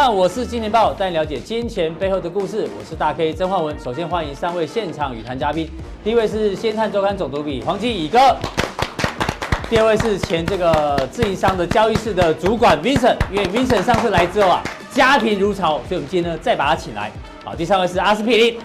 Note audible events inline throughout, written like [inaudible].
看，我是金钱爆，带你了解金钱背后的故事。我是大 K 曾焕文。首先欢迎三位现场语谈嘉宾，第一位是《先探周刊》总督笔黄基乙哥，第二位是前这个自营商的交易室的主管 Vincent，因为 Vincent 上次来之后啊，家庭如潮，所以我们今天呢再把他请来。好，第三位是阿司匹林。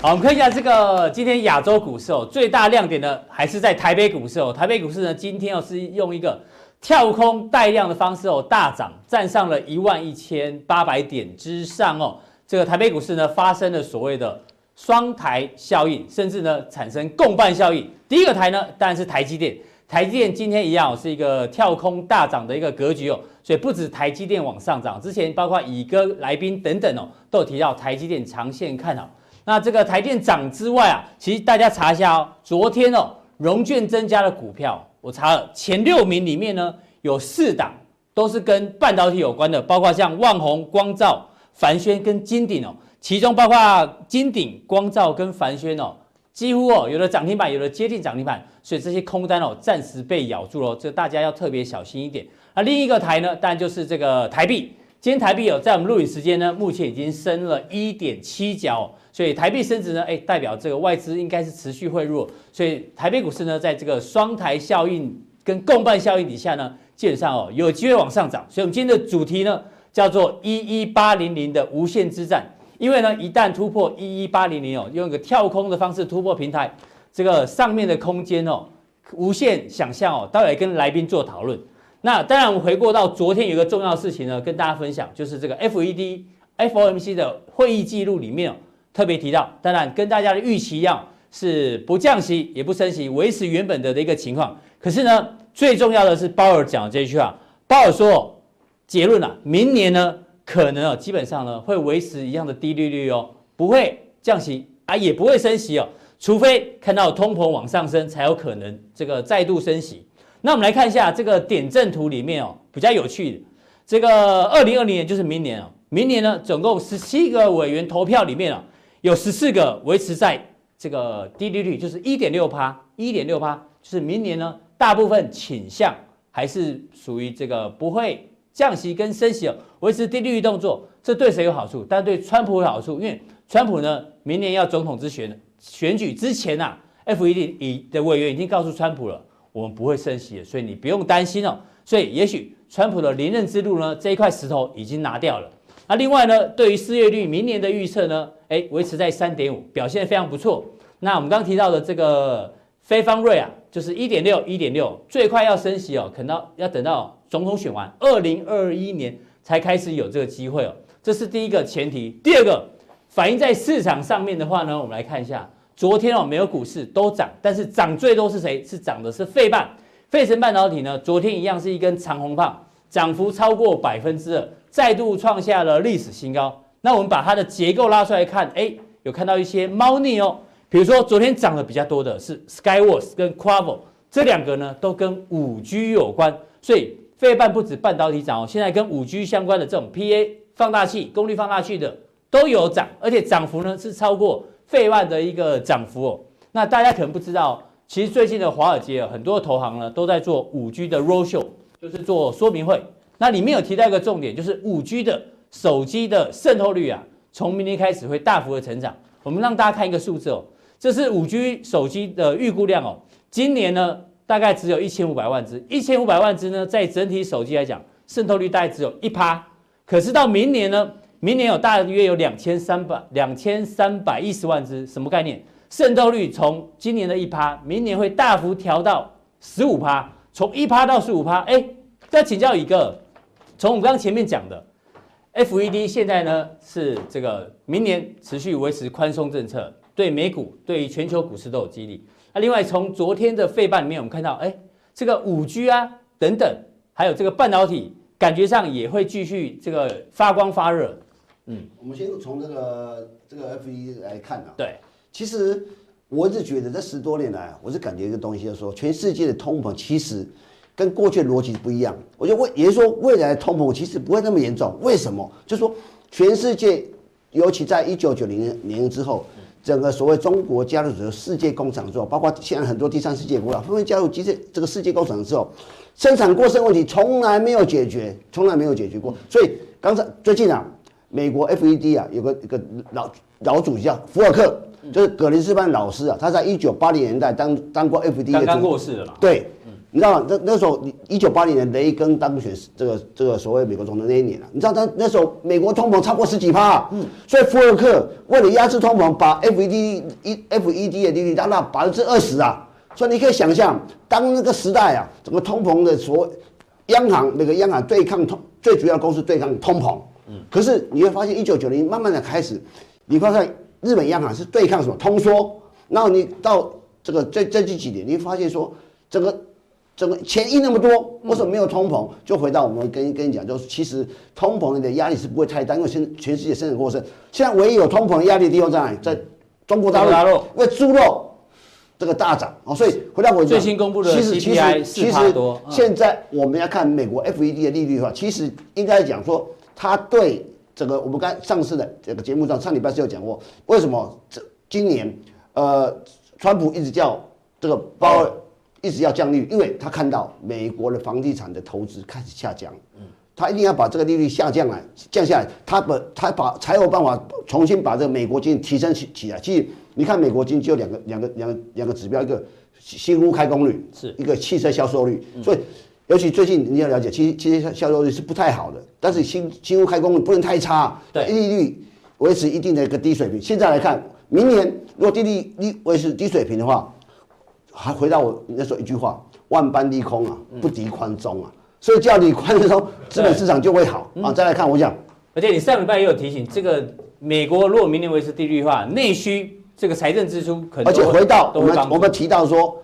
好，我们看一下这个今天亚洲股市哦，最大亮点呢还是在台北股市哦。台北股市呢今天哦是用一个。跳空带量的方式哦，大涨，站上了一万一千八百点之上哦。这个台北股市呢，发生了所谓的双台效应，甚至呢产生共伴效应。第一个台呢，当然是台积电。台积电今天一样是一个跳空大涨的一个格局哦。所以不止台积电往上涨，之前包括乙哥来宾等等哦，都有提到台积电长线看好。那这个台电涨之外啊，其实大家查一下哦，昨天哦，融券增加的股票。我查了前六名里面呢，有四档都是跟半导体有关的，包括像旺宏、光照、凡轩跟金鼎哦。其中包括金鼎、光照跟凡轩哦，几乎哦有的涨停板，有的接近涨停板，所以这些空单哦暂时被咬住了，这大家要特别小心一点。那另一个台呢，当然就是这个台币。今天台币有在我们录影时间呢，目前已经升了一点七角。所以台币升值呢，哎，代表这个外资应该是持续汇入，所以台北股市呢，在这个双台效应跟共伴效应底下呢，基本上哦有机会往上涨。所以，我们今天的主题呢，叫做一一八零零的无限之战。因为呢，一旦突破一一八零零哦，用一个跳空的方式突破平台，这个上面的空间哦，无限想象哦。待会跟来宾做讨论。那当然，我们回过到昨天有一个重要的事情呢，跟大家分享，就是这个 FED、FOMC 的会议记录里面。特别提到，当然跟大家的预期一样，是不降息也不升息，维持原本的的一个情况。可是呢，最重要的是鲍尔讲的这一句话，鲍尔说结论啊，明年呢可能啊基本上呢会维持一样的低利率哦，不会降息啊，也不会升息哦，除非看到通膨往上升，才有可能这个再度升息。那我们来看一下这个点阵图里面哦，比较有趣的，这个二零二零年就是明年哦，明年呢总共十七个委员投票里面啊。有十四个维持在这个低利率，就是一点六趴，一点六趴，就是明年呢，大部分倾向还是属于这个不会降息跟升息哦，维持低利率动作，这对谁有好处？但对川普有好处，因为川普呢，明年要总统之选选举之前啊，FED 已的委员已经告诉川普了，我们不会升息的，所以你不用担心哦。所以也许川普的连任之路呢，这一块石头已经拿掉了。那另外呢，对于失业率明年的预测呢，哎，维持在三点五，表现非常不错。那我们刚刚提到的这个非方瑞啊，就是一点六，一点六，最快要升息哦，可能要等到总统选完，二零二一年才开始有这个机会哦。这是第一个前提。第二个，反映在市场上面的话呢，我们来看一下，昨天哦，美国股市都涨，但是涨最多是谁？是涨的是费半，费城半导体呢，昨天一样是一根长红棒，涨幅超过百分之二。再度创下了历史新高。那我们把它的结构拉出来看，哎，有看到一些猫腻哦。比如说昨天涨得比较多的是 Skyworks 跟 q u a v o 这两个呢，都跟五 G 有关。所以费半不止半导体涨哦，现在跟五 G 相关的这种 PA 放大器、功率放大器的都有涨，而且涨幅呢是超过费半的一个涨幅哦。那大家可能不知道，其实最近的华尔街很多投行呢都在做五 G 的 roadshow，就是做说明会。那里面有提到一个重点，就是五 G 的手机的渗透率啊，从明年开始会大幅的成长。我们让大家看一个数字哦，这是五 G 手机的预估量哦。今年呢，大概只有一千五百万只，一千五百万只呢，在整体手机来讲，渗透率大概只有一趴。可是到明年呢，明年有大约有两千三百两千三百一十万只，什么概念？渗透率从今年的一趴，明年会大幅调到十五趴，从一趴到十五趴。哎，再请教一个。从我们刚前面讲的，FED 现在呢是这个明年持续维持宽松政策，对美股、对于全球股市都有激励。那另外从昨天的费半里面，我们看到，哎，这个五 G 啊等等，还有这个半导体，感觉上也会继续这个发光发热。嗯，我们先从这个这个 FED 来看啊。对，其实我一直觉得这十多年来，我是感觉一个东西，就是说全世界的通膨其实。跟过去的逻辑不一样，我就问，也就是说，未来的通膨其实不会那么严重。为什么？就是说，全世界，尤其在一九九零年之后，整个所谓中国加入这个世界工厂之后，包括现在很多第三世界国家纷纷加入机械这个世界工厂之后，生产过剩问题从来没有解决，从来没有解决过。所以刚才最近啊，美国 FED 啊有个一个老老主席叫福尔克，就是葛林斯潘老师啊，他在一九八零年代当当过 FED 的，刚刚过世了嘛？对。你知道吗？那那时候，一九八零年雷根当选这个这个所谓美国总统那一年啊，你知道他那时候美国通膨超过十几趴，嗯，所以福尔克为了压制通膨，把 FED 一 FED 的利率拉到百分之二十啊，所以你可以想象，当那个时代啊，整个通膨的所谓央行那个央行对抗通最主要公司对抗通膨，嗯，可是你会发现一九九零慢慢的开始，你发现日本央行是对抗什么？通缩，然后你到这个最最近几年，你会发现说整个。整个钱印那么多，为什么没有通膨？就回到我们跟跟你讲，就是其实通膨的压力是不会太大，因为现全世界生产过剩，现在唯一有通膨的压力的地方在哪里？在中国大陆，因为猪肉这个大涨。哦，所以回到我最新公布的 CPI 其实其实现在我们要看美国 FED 的利率的话，其实应该讲说，它对这个我们刚上次的这个节目上上礼拜是有讲过，为什么这今年呃，川普一直叫这个鲍尔。一直要降利率，因为他看到美国的房地产的投资开始下降，他一定要把这个利率下降来，降下来，他把他把才有办法重新把这个美国经济提升起起来。其实你看美国经济就两个两个两个两个指标，一个新屋开工率是一个汽车销售率，所以尤其最近你要了解，其实其实销售率是不太好的，但是新新屋开工率不能太差，对，利率维持一定的一个低水平。现在来看，明年如果利率率维持低水平的话。还回到我那时候一句话：万般利空啊，不敌宽松啊。所以叫你宽松，资本市场就会好啊。再来看，我讲，而且你上礼拜也有提醒，这个美国如果明年维持利率的话，内需这个财政支出可能。而且回到我们我们提到说，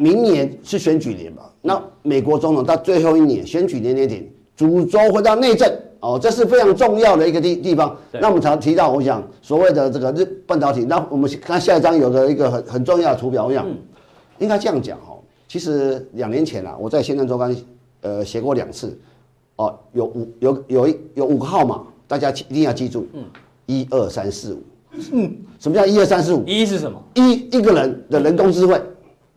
明年是选举年吧，那美国总统到最后一年选举年那点，主轴回到内政哦，这是非常重要的一个地地方。那我们常提到，我想所谓的这个日半导体，那我们看下一张有个一个很很重要的图表，我讲。应该这样讲哦，其实两年前啊，我在《先探周刊》呃写过两次，哦，有五有有一有五个号码，大家一定要记住，嗯，一二三四五，嗯，什么叫一二三四五？一是什么？一一个人的人工智慧，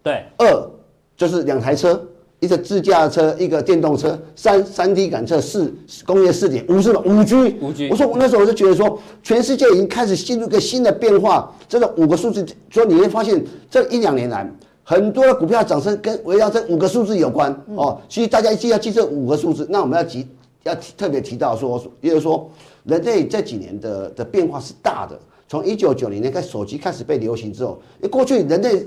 对，二就是两台车，一个自驾车，一个电动车，三三 D 感测，四工业四点，五是什么？五 G，五 G。我说我那时候我就觉得说，全世界已经开始进入一个新的变化，这个五个数字，所以你会发现这一两年来。很多的股票涨升跟围绕这五个数字有关哦，所以大家一定要记这五个数字。那我们要提要特别提到说，也就是说，人类这几年的的变化是大的。从一九九零年开始，手机开始被流行之后，因为过去人类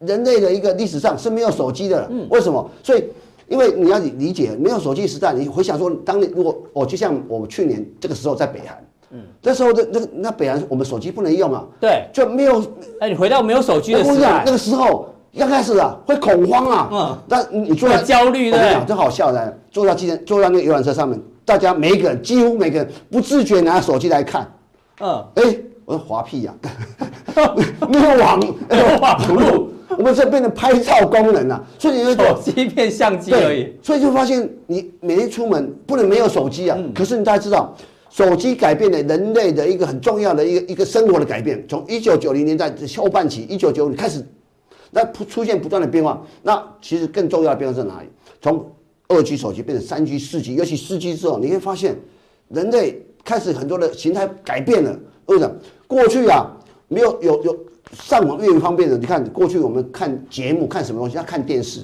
人类的一个历史上是没有手机的，为什么？所以因为你要理解，没有手机时代，你回想说，当你如果哦，就像我们去年这个时候在北韩，嗯，那时候的那那北韩我们手机不能用啊，对，就没有。哎，你回到没有手机的时代，那个时候。刚开始啊，会恐慌啊，嗯，但你坐在焦虑的，真好笑的，坐在机坐在那个游览车上面，大家每一个人几乎每个人不自觉拿手机来看，嗯，哎，我说滑屁 [laughs] 呀，没有网，没有网路，我们这变成拍照功能了，所以你就手机变相机而已，所以就发现你每天出门不能没有手机啊，可是你大家知道，手机改变了人类的一个很重要的一个一个生活的改变，从一九九零年代后半期，一九九五开始。那出现不断的变化，那其实更重要的变化在哪里？从二 G 手机变成三 G、四 G，尤其四 G 之后，你会发现人类开始很多的形态改变了。为什么？过去啊，没有有有上网越方便的。你看过去我们看节目看什么东西？要看电视，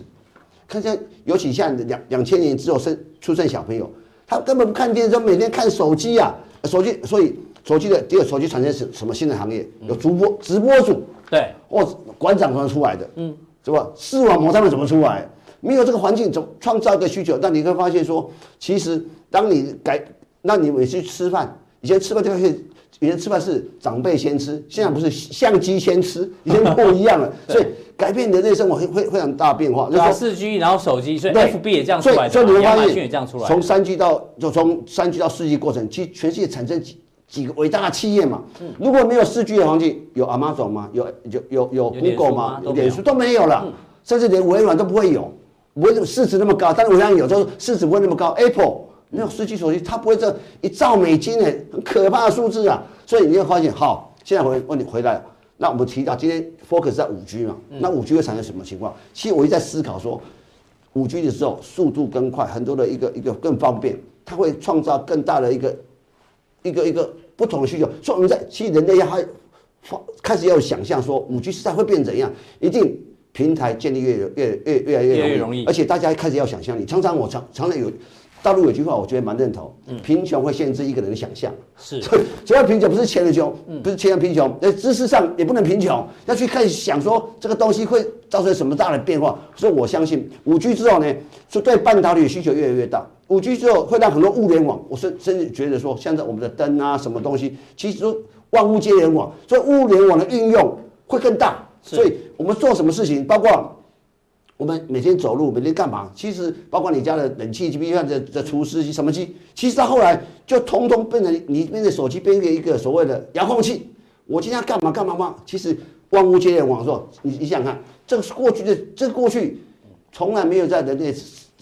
看像尤其像两两千年之后生出生小朋友，他根本不看电视，每天看手机啊，手机。所以手机的第二手机产生什什么新的行业？有主播直播主。对，或馆长怎么出来的？嗯，是吧？视网膜他们怎么出来？没有这个环境，怎创造一个需求？但你会发现说，其实当你改，那你每次吃饭，以前吃饭就可，以前吃饭是长辈先吃，现在不是相机先吃，已经不一样了。[laughs] 所以改变人类生活会会非常大变化。就是四 G，然后手机，所以 FB 也这样出来，所以你会发现，也这样出来。从三 G 到就从三 G 到四 G 过程，其实全世界产生几。几个伟大的企业嘛，如果没有四 G 的环境，有 Amazon 吗？有有有有 Google 吗？有脸书都没有了，甚至连微软都不会有，不会市值那么高。但是微软有，就是市值不会那么高。Apple 没有四 G 手机，它不会这一兆美金诶，很可怕的数字啊！所以你会发现，好，现在回问你回来了，那我们提到今天 focus 在五 G 嘛，那五 G 会产生什么情况？其实我一直在思考说，五 G 的时候速度更快，很多的一个一个更方便，它会创造更大的一个一个一个不同的需求。所以我们在其实人类要还开始要想象说五 G 时代会变怎样，一定。平台建立越越越越来越容易，而且大家开始要想象力。常常我常常常有大陆有句话，我觉得蛮认同：贫穷会限制一个人的想象。是，所 [laughs] 以所谓贫穷不是钱的穷，不是钱的贫穷，在知识上也不能贫穷，要去开始想说这个东西会造成什么大的变化。所以我相信五 G 之后呢，是对半导体的需求越来越大。五 G 之后会让很多物联网，我甚甚至觉得说，现在我们的灯啊，什么东西，其实说万物皆联网，所以物联网的运用会更大。所以我们做什么事情，包括我们每天走路，每天干嘛？其实包括你家的冷气机，比如像这这除湿机什么机，其实到后来就通通变成你面对手机变成一个所谓的遥控器。我今天要干嘛干嘛嘛？其实万物皆联网，说你你想想看，这个是过去的，这个过去从来没有在人类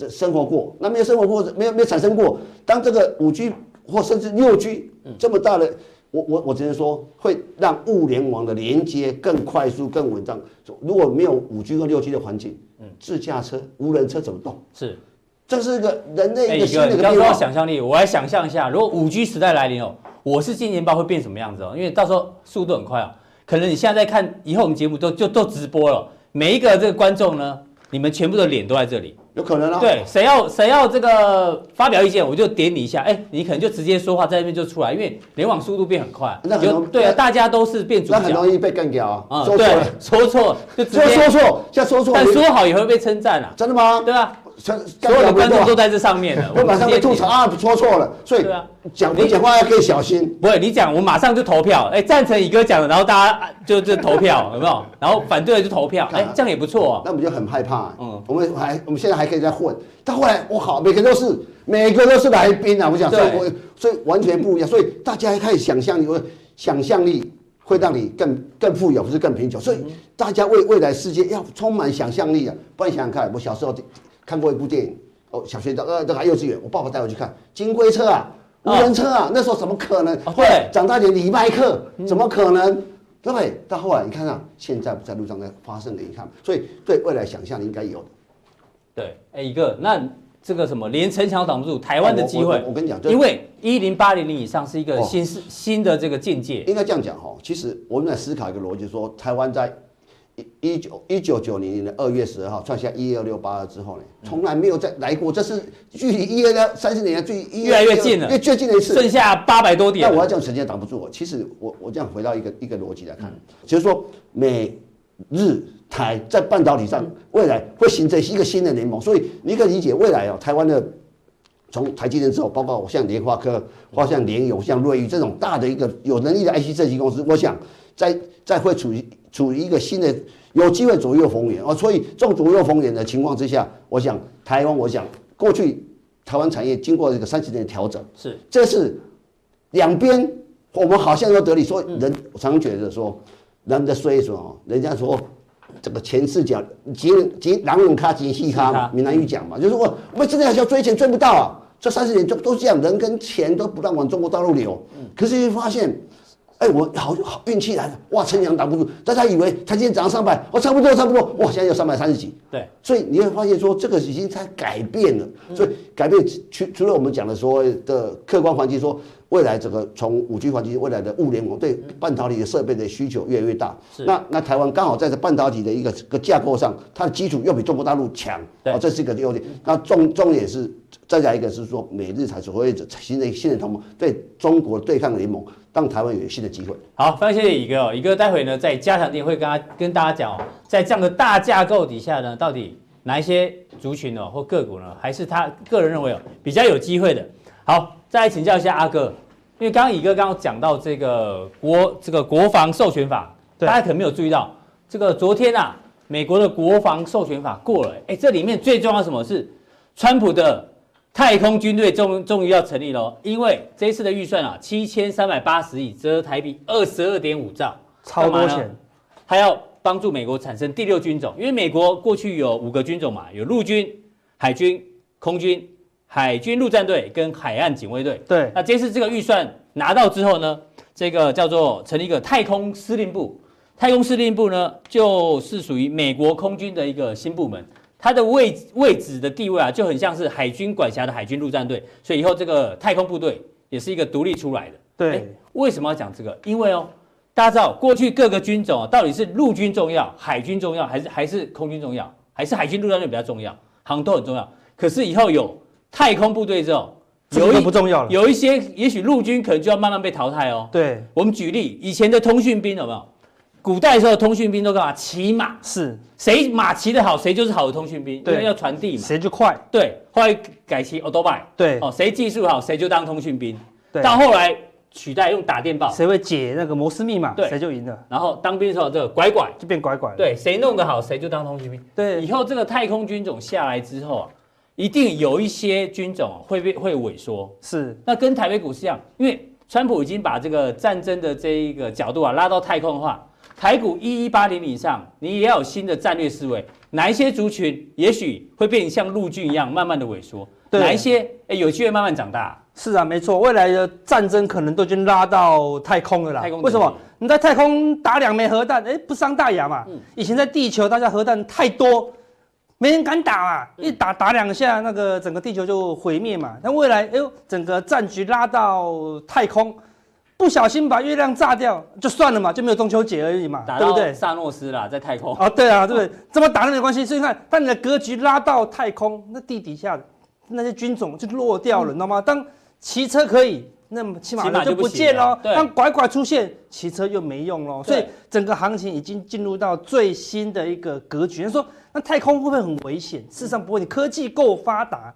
生活过，那没有生活过，没有没有产生过。当这个五 G 或甚至六 G 这么大的。我我我只能说，会让物联网的连接更快速、更稳当。如果没有五 G 和六 G 的环境，自驾车、无人车怎么动？是，这是一个人类一个新的一个变化。你刚说想象力，我来想象一下，如果五 G 时代来临哦，我是金钱豹会变什么样子哦？因为到时候速度很快哦，可能你现在在看，以后我们节目都就都直播了，每一个这个观众呢，你们全部的脸都在这里。有可能啊，对，谁要谁要这个发表意见，我就点你一下，哎，你可能就直接说话，在那边就出来，因为联网速度变很快，那很对啊，大家都是变主角，那很容易被干掉啊，啊，说错了，说错就直接说错，像说错，但说好也会被称赞啊，真的吗？对啊。所有的观众都在这上面的，[laughs] 我马上被吐槽啊，说错了，所以讲你讲话要可以小心。不会，你讲我马上就投票，哎，赞成乙哥讲的，然后大家就就投票，[laughs] 有没有？然后反对的就投票，哎，这样也不错。那我们就很害怕，嗯，我们还我们现在还可以再混，到后来我好，每个都是每个都是来宾啊，我想，所以我所以完全不一样，所以大家开始想象力，想象力会让你更更富有，不是更贫穷。所以大家为未来世界要充满想象力啊！不然想想看，我小时候看过一部电影。哦，小学的呃，这个幼稚园，我爸爸带我去看金龟车啊，无人车啊，那时候怎么可能？会长大点李麦克，怎么可能？对，到后来你看看，现在不在路上在发生的，你看，所以对未来想象应该有的。对，哎，一个那这个什么，连城墙挡不住台湾的机会。我跟你讲，因为一零八零零以上是一个新是新的这个境界。应该这样讲哈，其实我们在思考一个逻辑，说台湾在。一九一九九零年的二月十二号创下一二六八二之后呢，从来没有再来过，这是距离一二六三十年最越来越近了，越最近的一次，剩下八百多点。那我要这样时间挡不住我。其实我我这样回到一个一个逻辑来看，就是说美日台在半导体上未来会形成一个新的联盟，所以你可以理解未来哦，台湾的从台积电之后，包括我像联发科、或像联咏、像瑞昱这种大的一个有能力的 IC 设计公司，我想在在会处于。处于一个新的有机会左右逢源。哦，所以这种左右逢源的情况之下，我想台湾，我想过去台湾产业经过这个三十年的调整，是。这是两边我们好像都得利。说人，我常常觉得说人的衰说哦，人家说这个钱是讲钱钱狼人卡钱细卡，闽南语讲嘛，就是我我们真的要追钱追不到啊，这三十年就都是这样，人跟钱都不断往中国大陆流，可是你发现。哎，我好好运气来了，哇，城墙挡不住。大家以为他今天涨三百，哦，差不多差不多，哇，现在有三百三十几。对，所以你会发现说，这个已经在改变了。所以改变除除了我们讲的所谓的客观环境，说未来整个从五 G 环境，未来的物联网对半导体的设备的需求越来越大。是。那那台湾刚好在这半导体的一个个架构上，它的基础又比中国大陆强。对。哦，这是一个优点。那重重点是再加一个是说，美日台所谓的新的新的同盟对中国对抗的联盟。让台湾有新的机会。好，非常谢谢乙哥哦。乙哥待会呢，在加强店会跟他跟大家讲哦，在这样的大架构底下呢，到底哪一些族群哦或个股呢，还是他个人认为哦比较有机会的。好，再来请教一下阿哥，因为刚刚乙哥刚刚讲到这个国这个国防授权法，大家可能没有注意到，这个昨天啊，美国的国防授权法过了，哎，这里面最重要什么是川普的。太空军队终终于要成立了，因为这一次的预算啊，七千三百八十亿，折台币二十二点五兆，超多钱。还要帮助美国产生第六军种，因为美国过去有五个军种嘛，有陆军、海军、空军、海军陆战队跟海岸警卫队。对，那这次这个预算拿到之后呢，这个叫做成立一个太空司令部。太空司令部呢，就是属于美国空军的一个新部门，它的位位置的地位啊，就很像是海军管辖的海军陆战队。所以以后这个太空部队也是一个独立出来的。对，为什么要讲这个？因为哦，大家知道过去各个军种啊，到底是陆军重要、海军重要，还是还是空军重要，还是海军陆战队比较重要？好像都很重要。可是以后有太空部队之后，有一不重要了。有一些也许陆军可能就要慢慢被淘汰哦。对，我们举例，以前的通讯兵有没有？古代的时候通讯兵都干嘛？骑马。是，谁马骑得好，谁就是好的通讯兵。对，因为要传递嘛。谁就快。对，后来改骑欧多拜。对，哦，谁技术好，谁就当通讯兵。对，到后来取代用打电报。谁会解那个摩斯密码，对，谁就赢了。然后当兵的时候，这个拐拐就变拐拐。对，谁弄得好，谁就当通讯兵。对，以后这个太空军种下来之后啊。一定有一些军种会被会萎缩，是。那跟台北股市一样，因为川普已经把这个战争的这一个角度啊拉到太空的话，台股一一八零以上，你也要有新的战略思维。哪一些族群也许会变像陆军一样慢慢的萎缩？哪一些哎有机会慢慢长大？是啊，没错，未来的战争可能都已经拉到太空了啦。太空为什么？你在太空打两枚核弹，哎，不伤大雅嘛。嗯。以前在地球，大家核弹太多。没人敢打嘛，一打打两下，那个整个地球就毁灭嘛。那未来，哎呦，整个战局拉到太空，不小心把月亮炸掉就算了嘛，就没有中秋节而已嘛，对不对？萨诺斯啦，在太空。哦，对啊，对不对？[laughs] 怎么打都没关系。所以你看，当你的格局拉到太空，那地底下那些军种就落掉了，你知道吗？当骑车可以。那么起码就不见了。当拐拐出现，骑车又没用喽。所以整个行情已经进入到最新的一个格局。说那太空会不会很危险？事实上不会，你科技够发达，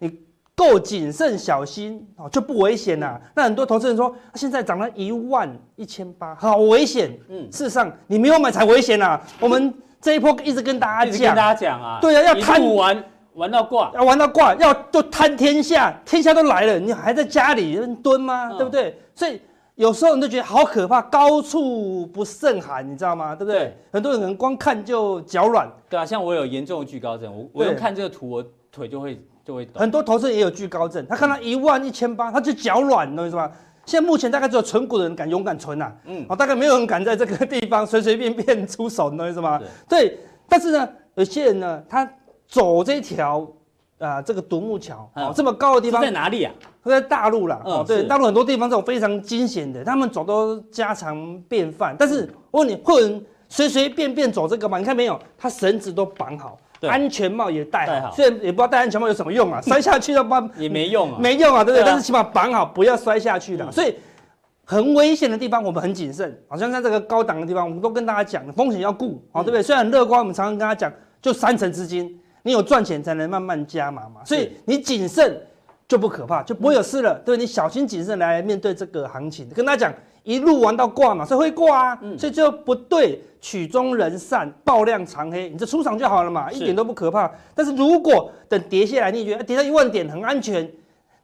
你够谨慎小心哦，就不危险了。那很多投资人说，现在涨了一万一千八，好危险。嗯，事实上你没有买才危险啊。[laughs] 我们这一波一直跟大家讲，跟大家讲啊，对啊，要贪玩。玩到挂，要玩到挂，要就贪天下，天下都来了，你还在家里蹲吗？哦、对不对？所以有时候你都觉得好可怕，高处不胜寒，你知道吗？对不对？对很多人可能光看就脚软。对啊，像我有严重的惧高症，我我用看这个图，我腿就会就会。很多投资人也有惧高症，他看到一万一千八，他就脚软，你懂意思吗？现在目前大概只有存股的人敢勇敢存呐、啊，嗯，哦，大概没有人敢在这个地方随随便便出手，你懂意思吗？对，对，但是呢，有些人呢，他。走这条啊、呃，这个独木桥哦，这么高的地方在哪里啊？在大陆啦。哦，对，大陆很多地方这种非常惊险的，他们走都家常便饭。但是我问你，会有人随随便便走这个吗？你看没有，他绳子都绑好，安全帽也戴好。虽然也不知道戴安全帽有什么用啊，摔下去的话 [laughs] 也没用啊，没用啊，对不对？但是起码绑好，不要摔下去的。所以很危险的地方，我们很谨慎。好像在这个高档的地方，我们都跟大家讲，风险要顾，好，对不对？虽然很乐观，我们常常跟他讲，就三成资金。你有赚钱才能慢慢加码嘛，所以你谨慎就不可怕，就不会有事了。对，你小心谨慎来面对这个行情。跟他讲，一路玩到挂嘛，所以会挂啊。所以就不对，曲终人散，爆量长黑，你就出场就好了嘛，一点都不可怕。但是如果等跌下来，你觉得跌到一万点很安全，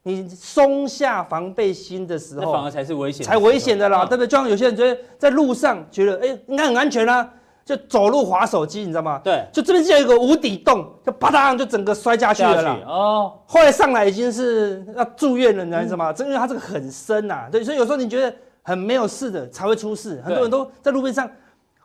你松下防备心的时候，反而才是危险，才危险的啦，对不对？就像有些人觉得在路上觉得，哎，应该很安全啦。就走路滑手机，你知道吗？对，就这边就有一个无底洞，就啪嗒就整个摔下去了啦。哦，后来上来已经是要住院了，你知道吗？真、嗯、因为它这个很深呐、啊，对，所以有时候你觉得很没有事的才会出事。很多人都在路边上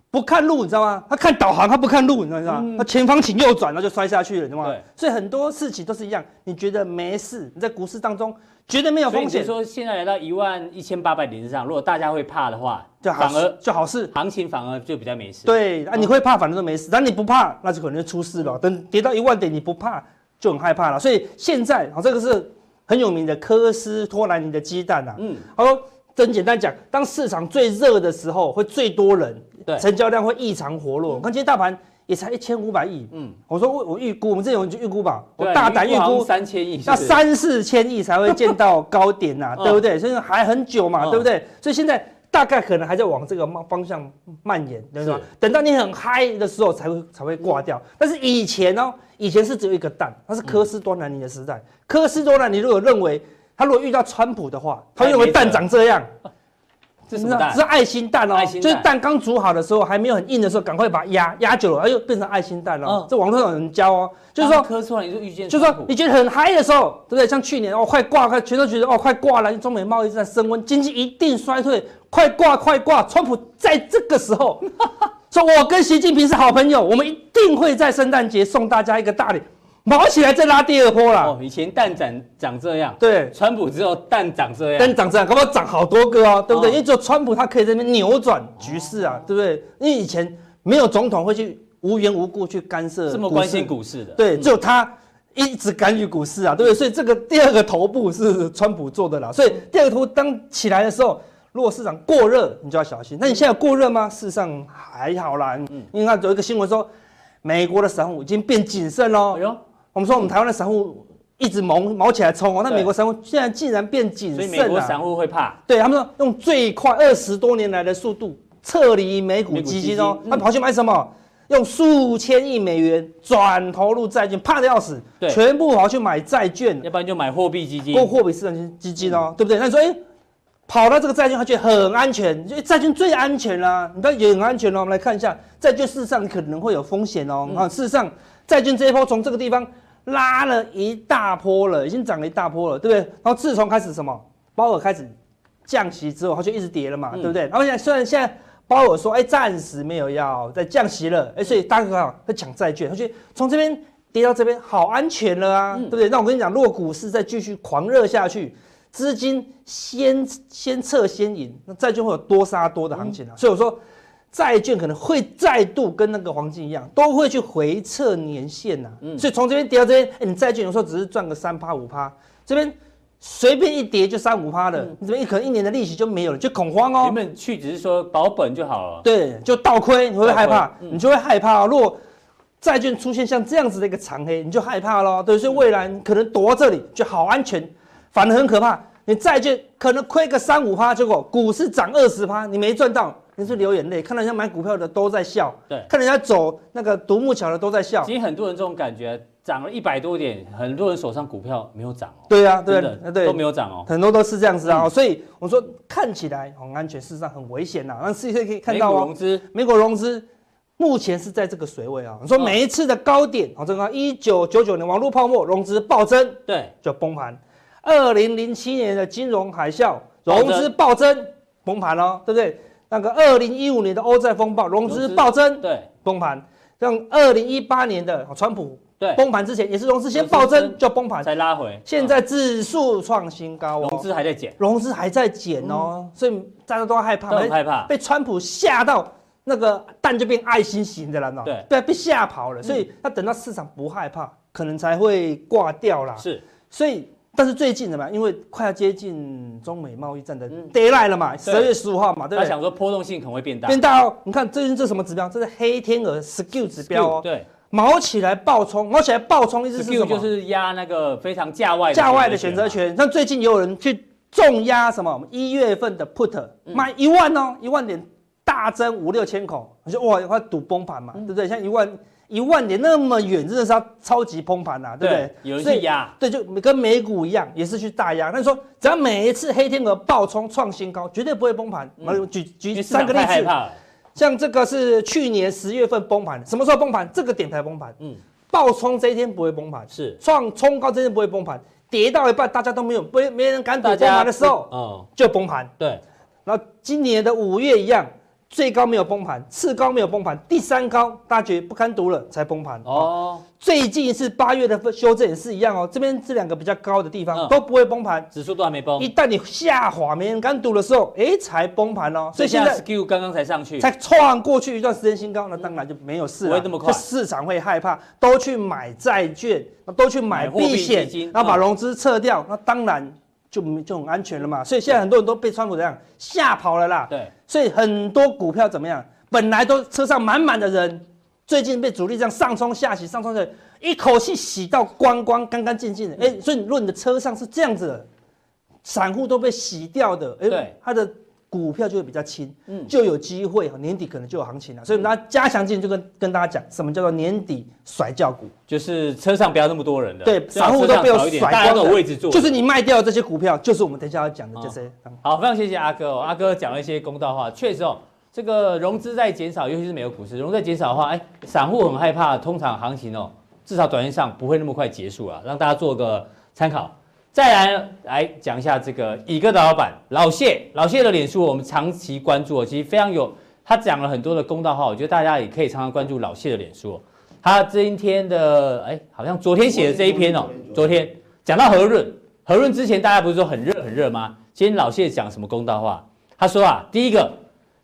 不看路，你知道吗？他看导航，他不看路，你知道吗？他、嗯、前方请右转，然后就摔下去了，你知道吗？所以很多事情都是一样，你觉得没事，你在股市当中。绝对没有风险。所以说现在来到一万一千八百点之上，如果大家会怕的话，就反而就好事，行情反而就比较没事。对啊，你会怕，反正都没事。但你不怕，那就可能就出事了。等跌到一万点，你不怕就很害怕了。所以现在啊，这个是很有名的科斯托兰尼的鸡蛋啊。嗯，他说真简单讲，当市场最热的时候，会最多人，对，成交量会异常活络。我看今天大盘。也才一千五百亿，嗯，我说我我预估，我们这种就预估吧，我大胆预估三千亿，那三四千亿才会见到高点呐、啊，[laughs] 对不对？所以还很久嘛，对不对？所以现在大概可能还在往这个方向蔓延，对吧？等到你很嗨的时候才会才会挂掉。但是以前呢，以前是只有一个蛋，它是科斯多南尼的时代。科斯多南尼如果认为他如果遇到川普的话，他认为蛋长这样。[laughs] 这是蛋？是爱心蛋哦，爱心蛋就是蛋刚煮好的时候还没有很硬的时候，赶快把它压压久了，哎呦变成爱心蛋了。嗯这网络上有人教哦，就是说，磕出来你就遇见，就是说你觉得很嗨的时候，对不对？像去年哦快挂，快全都觉得哦快挂了，中美贸易战升温，经济一定衰退，快挂快挂。川普在这个时候 [laughs] 说，我跟习近平是好朋友，我们一定会在圣诞节送大家一个大礼。毛起来再拉第二波了。哦，以前蛋长长这样，对，川普之后蛋长这样，蛋长这样，搞不好长好多个哦，对不对？哦因为只有川普他可以在那边扭转局势啊，对不对？因为以前没有总统会去无缘无故去干涉，这么关心股市的，对，嗯只有他一直干预股市啊，对不对？所以这个第二个头部是川普做的啦。所以第二个头部当起来的时候，如果市场过热，你就要小心。那你现在有过热吗？事实上还好啦，嗯因为他有一个新闻说，美国的散户已经变谨慎喽哎。呦，我们说我们台湾的散户一直毛毛起来冲哦，那美国散户现在竟然变谨所以美。国散户会怕，对他们说用最快二十多年来的速度撤离美股基金哦他跑去买什么？用数千亿美元转投入债券，怕的要死，对全部跑去买债券，要不然就买货币基金或，货币市场基金哦，对不对？那你说，哎，跑到这个债券，他觉得很安全，因为债券最安全啦、你不要也很安全哦。我们来看一下，债券事实上可能会有风险哦。啊、事实上，债券这一波从这个地方拉了一大波了，已经涨了一大波了，对不对？然后自从开始什么，鲍尔开始降息之后，它就一直跌了嘛，对不对？然后现在虽然现在鲍尔说，哎，暂时没有要再降息了，哎，所以大家看在抢债券，他觉得从这边跌到这边好安全了啊，对不对？那我跟你讲，如果股市再继续狂热下去，资金先先撤先赢，那债券会有多杀多的行情啊。所以我说，债券可能会再度跟那个黄金一样，都会去回测年限呐、所以从这边跌到这边，哎，你债券有时候只是赚个三趴五趴，这边随便一跌就三五趴了，你这边可能一年的利息就没有了，就恐慌哦原。本去只是说保本就好了，对，就倒亏，你会害怕？嗯你就会害怕哦。如果债券出现像这样子的一个长黑，你就害怕咯。对，所以未来你可能躲到这里就好安全，反而很可怕。你债券可能亏个三五趴，结果股市涨二十趴，你没赚到，你是流眼泪。看到人家买股票的都在笑，对看人家走那个独木桥的都在笑。其实很多人这种感觉，涨了一百多点，很多人手上股票没有涨哦，对啊，对对，都没有涨哦。很多都是这样子啊、所以我说看起来很安全，事实上很危险呐、那世界可以看到哦美股融，资美国融资目前是在这个水位啊。你说每一次的高点，哦，这个一九九九年网络泡沫融资暴增对，就崩盘，二零零七年的金融海啸融资暴增崩盘哦，对不对？那个二零一五年的欧债风暴融资暴增对。崩盘，像二零一八年的哦川普对，崩盘之前也是融资先暴增增就崩盘，才拉回，现在指数创新高哦，融资还在减，融资还在减哦，所以大家都害怕，很害怕。被川普吓到，那个蛋就变爱心型的了呢，对。被被吓跑了，所以要等到市场不害怕，可能才会挂掉啦。是。所以，但是最近的嘛，因为快要接近中美贸易战的 deadline 了嘛，十二月十五号嘛，对不对？他想说波动性可能会变大，变大哦，你看最近这什么指标？这是黑天鹅 SKU 指标哦，对毛起来暴冲，毛起来暴冲意思是什么？就是压那个非常价外价外的选择嘛，权。像最近也有人去重压什么一月份的 put，买一万哦，一万点大增五六千口，我就哇，快赌崩盘嘛，对不对？像一万一万点那么远，真的是要超级崩盘呐，对不对？有人去压，对，就跟美股一样，也是去大压。那你说，只要每一次黑天鹅爆冲创新高，绝对不会崩盘。我们举举三个例子，像这个是去年十月份崩盘，什么时候崩盘？这个点才崩盘。嗯，爆冲这一天不会崩盘，是创冲高这一天不会崩盘，跌到一半大家都没有，不没人敢赌崩盘的时候哦，就崩盘。对，然后今年的五月一样，最高没有崩盘，次高没有崩盘，第三高大家觉得不堪读了才崩盘。哦，哦，最近是八月的修正也是一样哦，这边这两个比较高的地方、嗯都不会崩盘。指数都还没崩一，旦你下滑，没人敢赌的时候，哎，才崩盘哦。所以现在 SKU 刚刚才上去，才创过去一段时间新高，那当然就没有事了。不会这么快市场会害怕，都去买债券，都去买避险然后把嗯融资撤掉，那当然就就很安全了嘛。所以现在很多人都被川普这样吓跑了啦。对，所以很多股票怎么样？本来都车上满满的人，最近被主力这样上冲下洗，上冲下洗，一口气洗到光光、干干净净的。哎、所以如果你的车上是这样子的，散户都被洗掉的，哎、对它的股票就会比较轻，嗯，就有机会年底可能就有行情了。所以我们大家加强进，就跟跟大家讲，什么叫做年底甩轿股，就是车上不要那么多人的，对，散户都被我甩光了位置坐，就是你卖掉这些股票，就是我们等一下要讲的这些。好，非常谢谢阿哥哦，阿哥讲了一些公道话，确实哦，这个融资在减少，尤其是美国股市融资在减少的话，哎，散户很害怕，通常行情哦，至少短线上不会那么快结束啊，让大家做个参考。再来来讲一下这个乙哥的老板老谢，老谢的脸书我们长期关注，其实非常有，他讲了很多的公道话，我觉得大家也可以常常关注老谢的脸书。他今天的哎，好像昨天写的这一篇哦，昨天讲到和润，和润之前大家不是说很热很热吗？今天老谢讲什么公道话？他说啊，第一个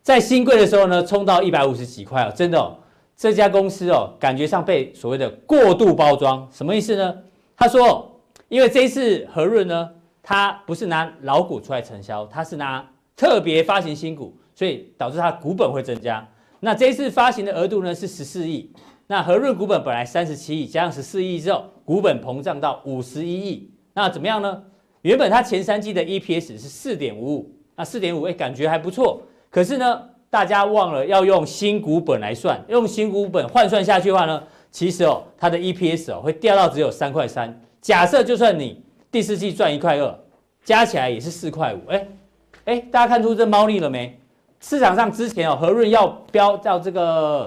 在新贵的时候呢，冲到一百五十几块哦，真的哦，这家公司哦，感觉上被所谓的过度包装，什么意思呢？他说。因为这一次和润呢，它不是拿老股出来承销，它是拿特别发行新股，所以导致它股本会增加。那这一次发行的额度呢是十四亿，那和润股本本来三十七亿，加上十四亿之后，股本膨胀到五十一亿。那怎么样呢？原本它前三季的 EPS 是四点五五，那四点五，哎，感觉还不错。可是呢，大家忘了要用新股本来算，用新股本换算下去的话呢，其实哦，它的 EPS 哦会掉到只有三块三。假设就算你第四季赚一块二，加起来也是四块五，哎，哎，大家看出这猫腻了没？市场上之前哦，和润要标到这个，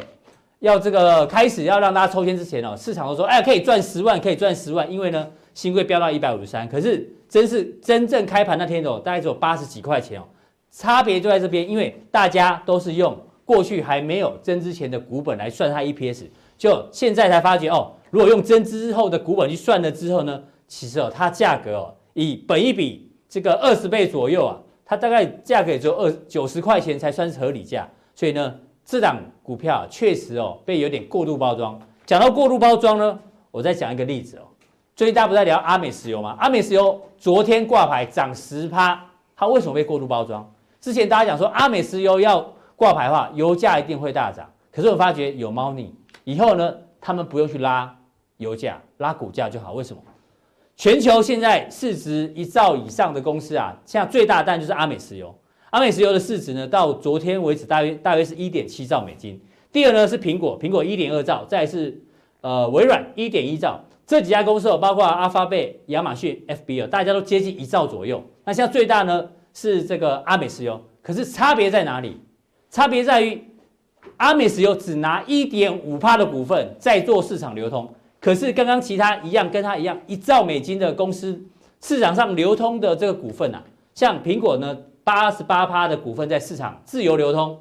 要这个开始要让大家抽签之前哦，市场都说，哎，可以赚十万，可以赚十万，因为呢，新贵飙到一百五十三，可是真是真正开盘那天哦，大概只有八十几块钱哦，差别就在这边，因为大家都是用过去还没有增之前的股本来算它 EPS，就现在才发觉哦。如果用增资之后的股本去算了之后呢，其实哦，它价格哦，以本一比这个二十倍左右啊，它大概价格也只有二九十块钱才算是合理价。所以呢，这档股票确实哦，被有点过度包装。讲到过度包装呢，我再讲一个例子哦。最近大家不在聊阿美石油吗？阿美石油昨天挂牌涨十趴，它为什么被过度包装？之前大家讲说阿美石油要挂牌的话，油价一定会大涨。可是我发觉有猫腻，以后呢，他们不用去拉。油价拉股价就好，为什么？全球现在市值一兆以上的公司啊，现在最大单就是阿美石油。阿美石油的市值呢，到昨天为止大约大约是一点七兆美金。第二呢是苹果，苹果一点二兆，再是呃微软一点一兆。这几家公司哦，包括阿发贝、亚马逊、FB 大家都接近一兆左右。那现在最大呢是这个阿美石油，可是差别在哪里？差别在于阿美石油只拿一点五趴的股份在做市场流通。可是刚刚其他一样，跟它一样一兆美金的公司市场上流通的这个股份啊，像苹果呢，八十八趴的股份在市场自由流通，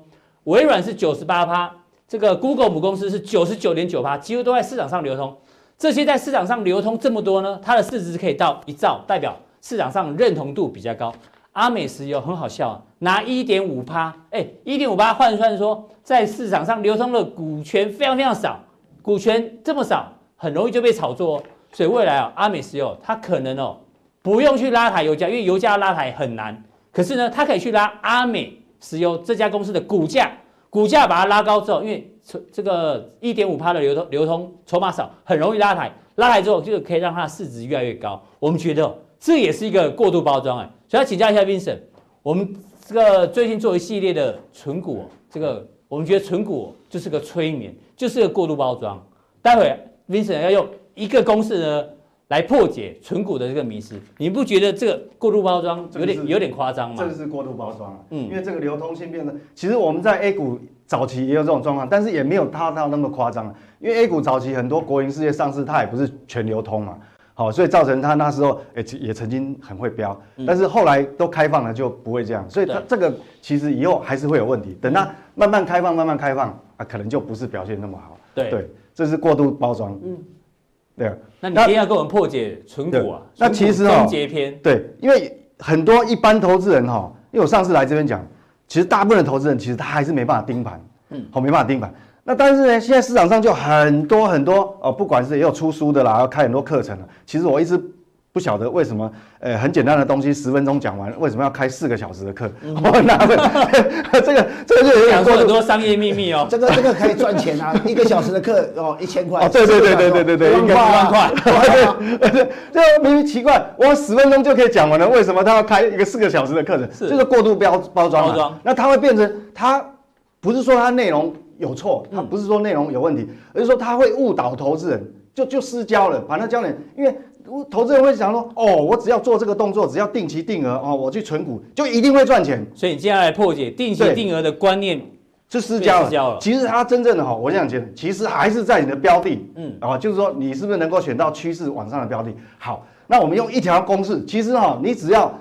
微软是九十八趴，这个 Google 母公司是九十九点九趴，几乎都在市场上流通。这些在市场上流通这么多呢，它的市值可以到一兆，代表市场上认同度比较高。阿美石油很好笑啊，拿一点五趴，哎，一点五趴换算说，在市场上流通的股权非常非常少，股权这么少。很容易就被炒作，哦所以未来啊，阿美石油它可能哦不用去拉抬油价，因为油价拉抬很难。可是呢，它可以去拉阿美石油这家公司的股价，股价把它拉高之后，因为这个一点五趴的流通流通筹码少，很容易拉抬，拉抬之后就可以让它市值越来越高。我们觉得这也是一个过度包装哎，所以要请教一下 Vincent，我们这个最近做一系列的存股，这个我们觉得存股就是个催眠，就是个过度包装，待会。Vincent 要用一个公式呢来破解存股的这个迷思，你不觉得这个过度包装有点有点夸张吗？这个是过度包装，嗯，因为这个流通性变得，其实我们在 A 股早期也有这种状况，但是也没有它到那么夸张，因为 A 股早期很多国营事业上市，它也不是全流通嘛，好，所以造成它那时候诶也曾经很会飙，但是后来都开放了就不会这样，所以它这个其实以后还是会有问题，等它慢慢开放慢慢开放啊，可能就不是表现那么好，对对。这是过度包装，嗯，对。那你一定要跟我们破解存股啊？那其实哦，结篇，对，因为很多一般投资人哈，因为我上次来这边讲，其实大部分的投资人其实他还是没办法盯盘，嗯，好，没办法盯盘。那但是呢，现在市场上就很多很多哦，不管是也有出书的啦，要开很多课程了。其实我一直不晓得为什么，呃，很简单的东西十分钟讲完，为什么要开四个小时的课？我很纳闷，[laughs] [laughs] 这个这个就有点过很多商业秘密哦。[laughs] 这个这个可以赚钱啊，一个小时的课哦，一千块。哦，对对对对对对对，应该一万块。对对，这明明奇怪，我十分钟就可以讲完了，为什么他要开一个四个小时的课程？是这个过度标包装。包装。那它会变成，它不是说它内容有错，它不是说内容有问题，而是说它会误导投资人，就就失焦了，把那焦点，因为。投资人会想说：“哦，我只要做这个动作，只要定期定额哦，我去存股就一定会赚钱。”所以你接下来破解定期定额的观念是失焦了。其实它真正的哈，我想讲，其实还是在你的标的，嗯，啊，就是说你是不是能够选到趋势往上的标的？好，那我们用一条公式，其实哈，你只要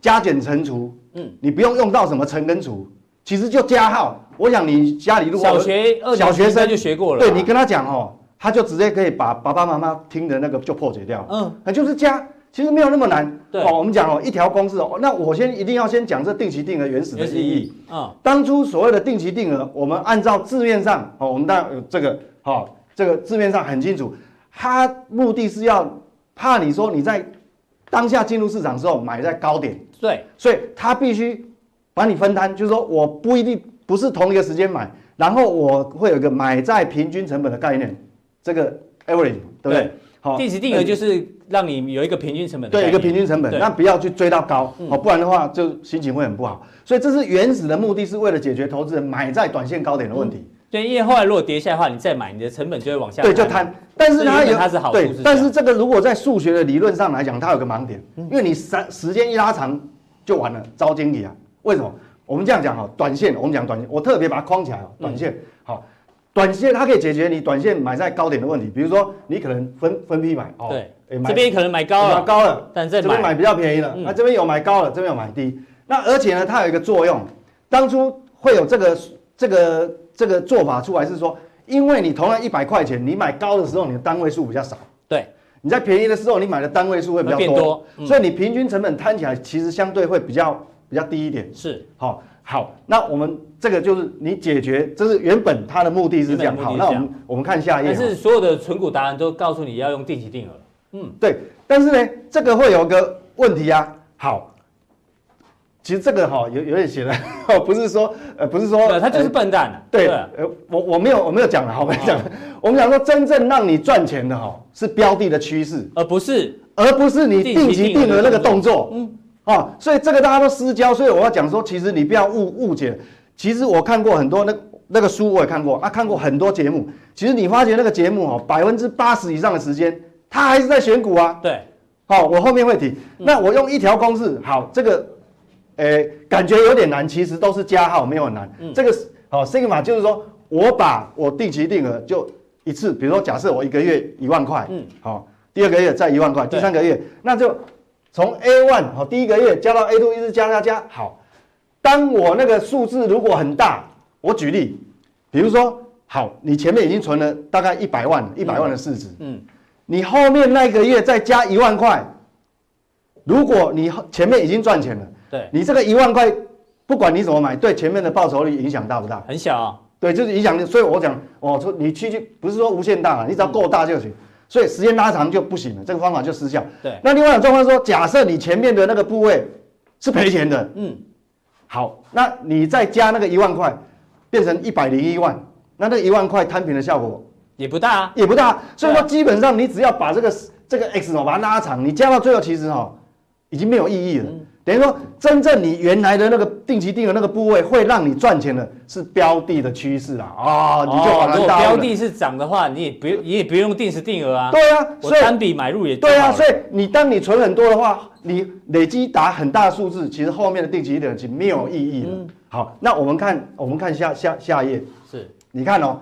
加减乘除，嗯，你不用用到什么乘跟除，其实就加号。我想你家里如果小学小学生就学过了，对你跟他讲哦。他就直接可以把爸爸妈妈听的那个就破解掉，嗯，那就是加，其实没有那么难。对，哦，我们讲哦，一条公式哦，那我先一定要先讲这定期定额原始的意义。啊，当初所谓的定期定额，我们按照字面上，哦，我们当然有这个，好，这个字面上很清楚，它目的是要怕你说你在当下进入市场的时候买在高点，对，所以他必须把你分摊，就是说我不一定不是同一个时间买，然后我会有一个买在平均成本的概念。这个 average 对不对？好，定时定额就是让你有一个平均成本。对，一个平均成本，那不要去追到高，哦，不然的话就心情会很不好。所以这是原始的目的，是为了解决投资人买在短线高点的问题。对，因为后来如果跌下来的话，你再买，你的成本就会往下。对，就摊。但是它有它是好处，对，但是这个如果在数学的理论上来讲，它有个盲点，因为你时时间一拉长就完了，遭经理啊？为什么？我们这样讲哈，短线我们讲短线，我特别把它框起来，短线。好。短线它可以解决你短线买在高点的问题，比如说你可能分分批买，哦，对，这边可能买高了，买高了，但这边买比较便宜了，那这边有买高了，这边有买低，那而且呢，它有一个作用，当初会有这个这个这个做法出来是说，因为你同样一百块钱，你买高的时候你的单位数比较少，对，你在便宜的时候你买的单位数会比较多，所以你平均成本摊起来其实相对会比较比较低一点，是，好。好，那我们这个就是你解决，这是原本它的目的是这样。好，那我们我们看下一页。但是所有的存股答案都告诉你要用定期定额。嗯，对。但是呢，这个会有个问题啊。好，其实这个哈有有点写的，不是说呃不是说他就是笨蛋。对，呃我我没有我没有讲了，我没讲。我们讲说真正让你赚钱的哈是标的的趋势，而不是而不是你定期定额那个动作。嗯。啊，所以这个大家都私交，所以我要讲说，其实你不要误误解。其实我看过很多那那个书，我也看过啊，看过很多节目。其实你发觉那个节目哦，百分之八十以上的时间，他还是在选股啊。对，好，我后面会提。那我用一条公式，好，这个，诶，感觉有点难，其实都是加号，没有很难。嗯，这个是好，Sigma 就是说我把我定期定额就一次，比如说假设我一个月一万块，嗯，好，第二个月再一万块，第三个月那就。从 A one 好，第一个月加到 A two，一直加加加。好，当我那个数字如果很大，我举例，比如说，好，你前面已经存了大概一百万，一百万的市值，嗯，你后面那个月再加一万块，如果你前面已经赚钱了，对，你这个一万块，不管你怎么买，对前面的报酬率影响大不大？很小啊，对，就是影响。所以我讲，我说你去去，不是说无限大啊，你只要够大就行。所以时间拉长就不行了，这个方法就失效。对，那另外一种状况说，假设你前面的那个部位是赔钱的，嗯，好，那你再加那个一万块，变成一百零一万，那那一万块摊平的效果也不大，也不大。所以说基本上你只要把这个这个 X 哦把它拉长，你加到最后其实哈已经没有意义了。嗯等于说，真正你原来的那个定期定额那个部位会让你赚钱的，是标的的趋势啊！啊，你就把它当。如果标的是涨的话，你也不用，你也不用定时定额啊。对啊，所以单笔买入也对啊。所以你当你存很多的话，你累积达很大的数字，其实后面的定期定额就没有意义了。好，那我们看，我们看下下下一页。是，你看哦，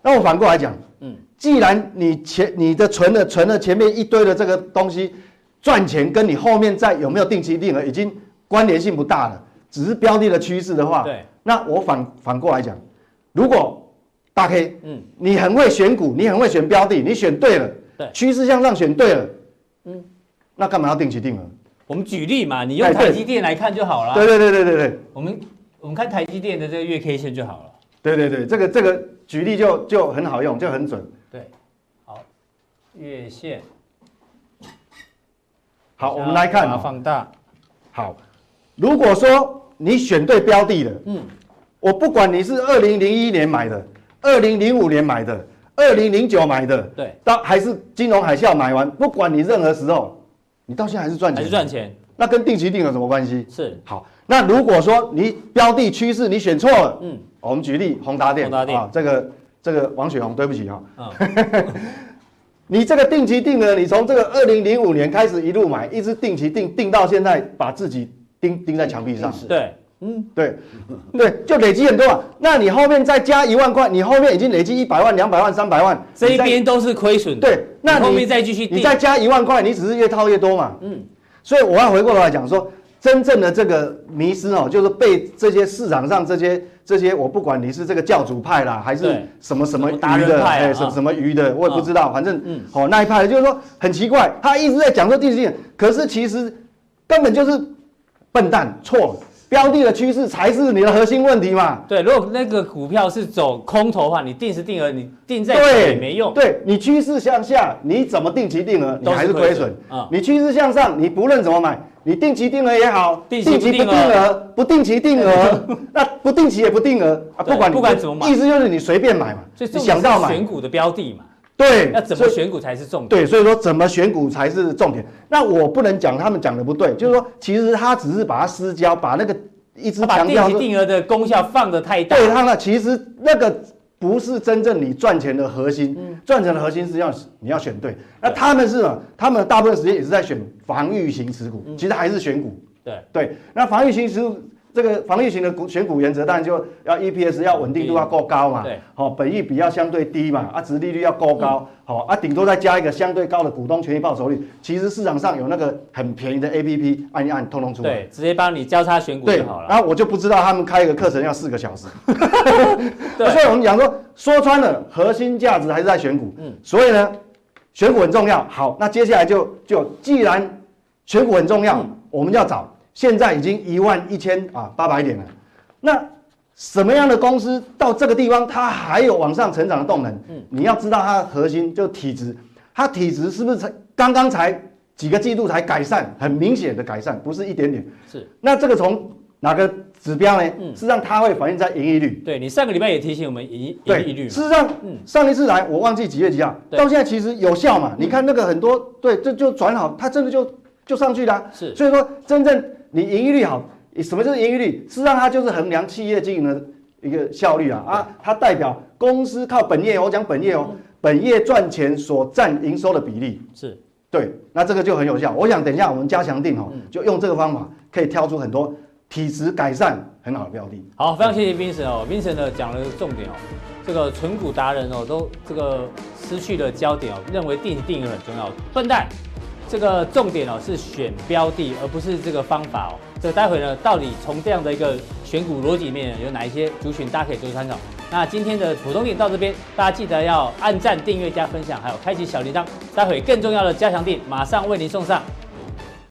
那我反过来讲，嗯，既然你前你的存的存了前面一堆的这个东西。赚钱跟你后面再有没有定期定额已经关联性不大了，只是标的的趋势的话，对，那我反反过来讲，如果大 K，嗯，你很会选股，你很会选标的，你选对了，对，趋势向上选对了，嗯，那干嘛要定期定额？我们举例嘛，你用台积电来看就好了。对对对对对对，我们我们看台积电的这个月 K 线就好了。对对对，这个这个举例就就很好用，就很准。对，好，月线。好，我们来看。放大，好，如果说你选对标的了，嗯，我不管你是二零零一年买的，二零零五年买的，二零零九买的，对，到还是金融海啸买完，不管你任何时候，你到现在还是赚钱，还是赚钱，那跟定期定有什么关系？是。好，那如果说你标的趋势你选错了，嗯，我们举例宏达电，宏达电。啊，这个这个王雪红，对不起哈、嗯，[laughs] 你这个定期定额，你从这个二零零五年开始一路买，一直定期定定到现在，把自己钉钉在墙壁上，对，嗯，对，对，就累积很多啊。那你后面再加一万块，你后面已经累积一百万、两百万、三百万，这一边都是亏损的，对，那你你后面再继续定，你再加一万块，你只是越套越多嘛。嗯，所以我要回过头来讲说，真正的这个迷失哦，就是被这些市场上这些这些，我不管你是这个教主派啦，还是什么什么鱼的，什么什么鱼的，我也不知道，反正嗯哦那一派就是说很奇怪，他一直在讲说定期定额，可是其实根本就是笨蛋，错了。标的的趋势才是你的核心问题嘛。对，如果那个股票是走空头的话，你定时定额，你定在对，也没用，对你趋势向下，你怎么定期定额，你都还是亏损啊。嗯你趋势向上，你不论怎么买，你定期定额也好，定期不定额。不定期定额，[laughs] 那不定期也不定额啊，不管你不管怎么买。意思就是你随便买嘛，你想到买。选，股的标的嘛，对，那怎么选股才是重点。对，所以说怎么选股才是重点。那我不能讲他们讲的不对，就是说其实他只是把它私交，把那个一直他把定期定额的功效放得太大，对他那，其实那个不是真正你赚钱的核心，赚钱的核心是要你要选对。那他们是什么？他们大部分时间也是在选防御型持股，其实还是选股。对对，那防御型持股这个防御型的股选股原则，当然就要 EPS 要稳定度要够高嘛，对，好、本益比要相对低嘛，啊，值利率要够高，好、啊，顶多再加一个相对高的股东权益报酬率。其实市场上有那个很便宜的 APP，按一按，通通出来。对，直接帮你交叉选股对就好，了。然后我就不知道他们开一个课程要四个小时。[laughs] 对 [laughs] 所以我们讲说，说穿了，核心价值还是在选股。嗯所以呢，选股很重要。好，那接下来就就既然选股很重要，嗯我们要找。现在已经一万一千啊八百点了，那什么样的公司到这个地方它还有往上成长的动能？嗯你要知道它的核心就体质，它体质是不是才刚刚才几个季度才改善，很明显的改善，不是一点点。是那这个从哪个指标呢？嗯事实上它会反映在盈利率。对你上个礼拜也提醒我们盈盈对利率嘛，事实上，嗯上一次来我忘记几月几号，到现在其实有效嘛？你看那个很多，对，这就转好，它真的就就上去了啊。是所以说真正你盈利率好，什么就是盈利率？事实上它就是衡量企业经营的一个效率啊啊，它代表公司靠本业，我讲本业哦，本业赚钱所占营收的比例。是对，那这个就很有效。我想等一下我们加强定哦，就用这个方法可以挑出很多体质改善很好的标的。好，非常谢谢 Vincent 哦，Vincent 呢讲了重点哦，这个纯股达人哦都这个失去了焦点哦，认为定期定很重要，笨蛋。这个重点哦是选标的，而不是这个方法哦。这待会呢，到底从这样的一个选股逻辑里面有哪一些族群，大家可以做参考。那今天的普通点到这边，大家记得要按赞、订阅、加分享，还有开启小铃铛。待会更重要的加强店马上为您送上。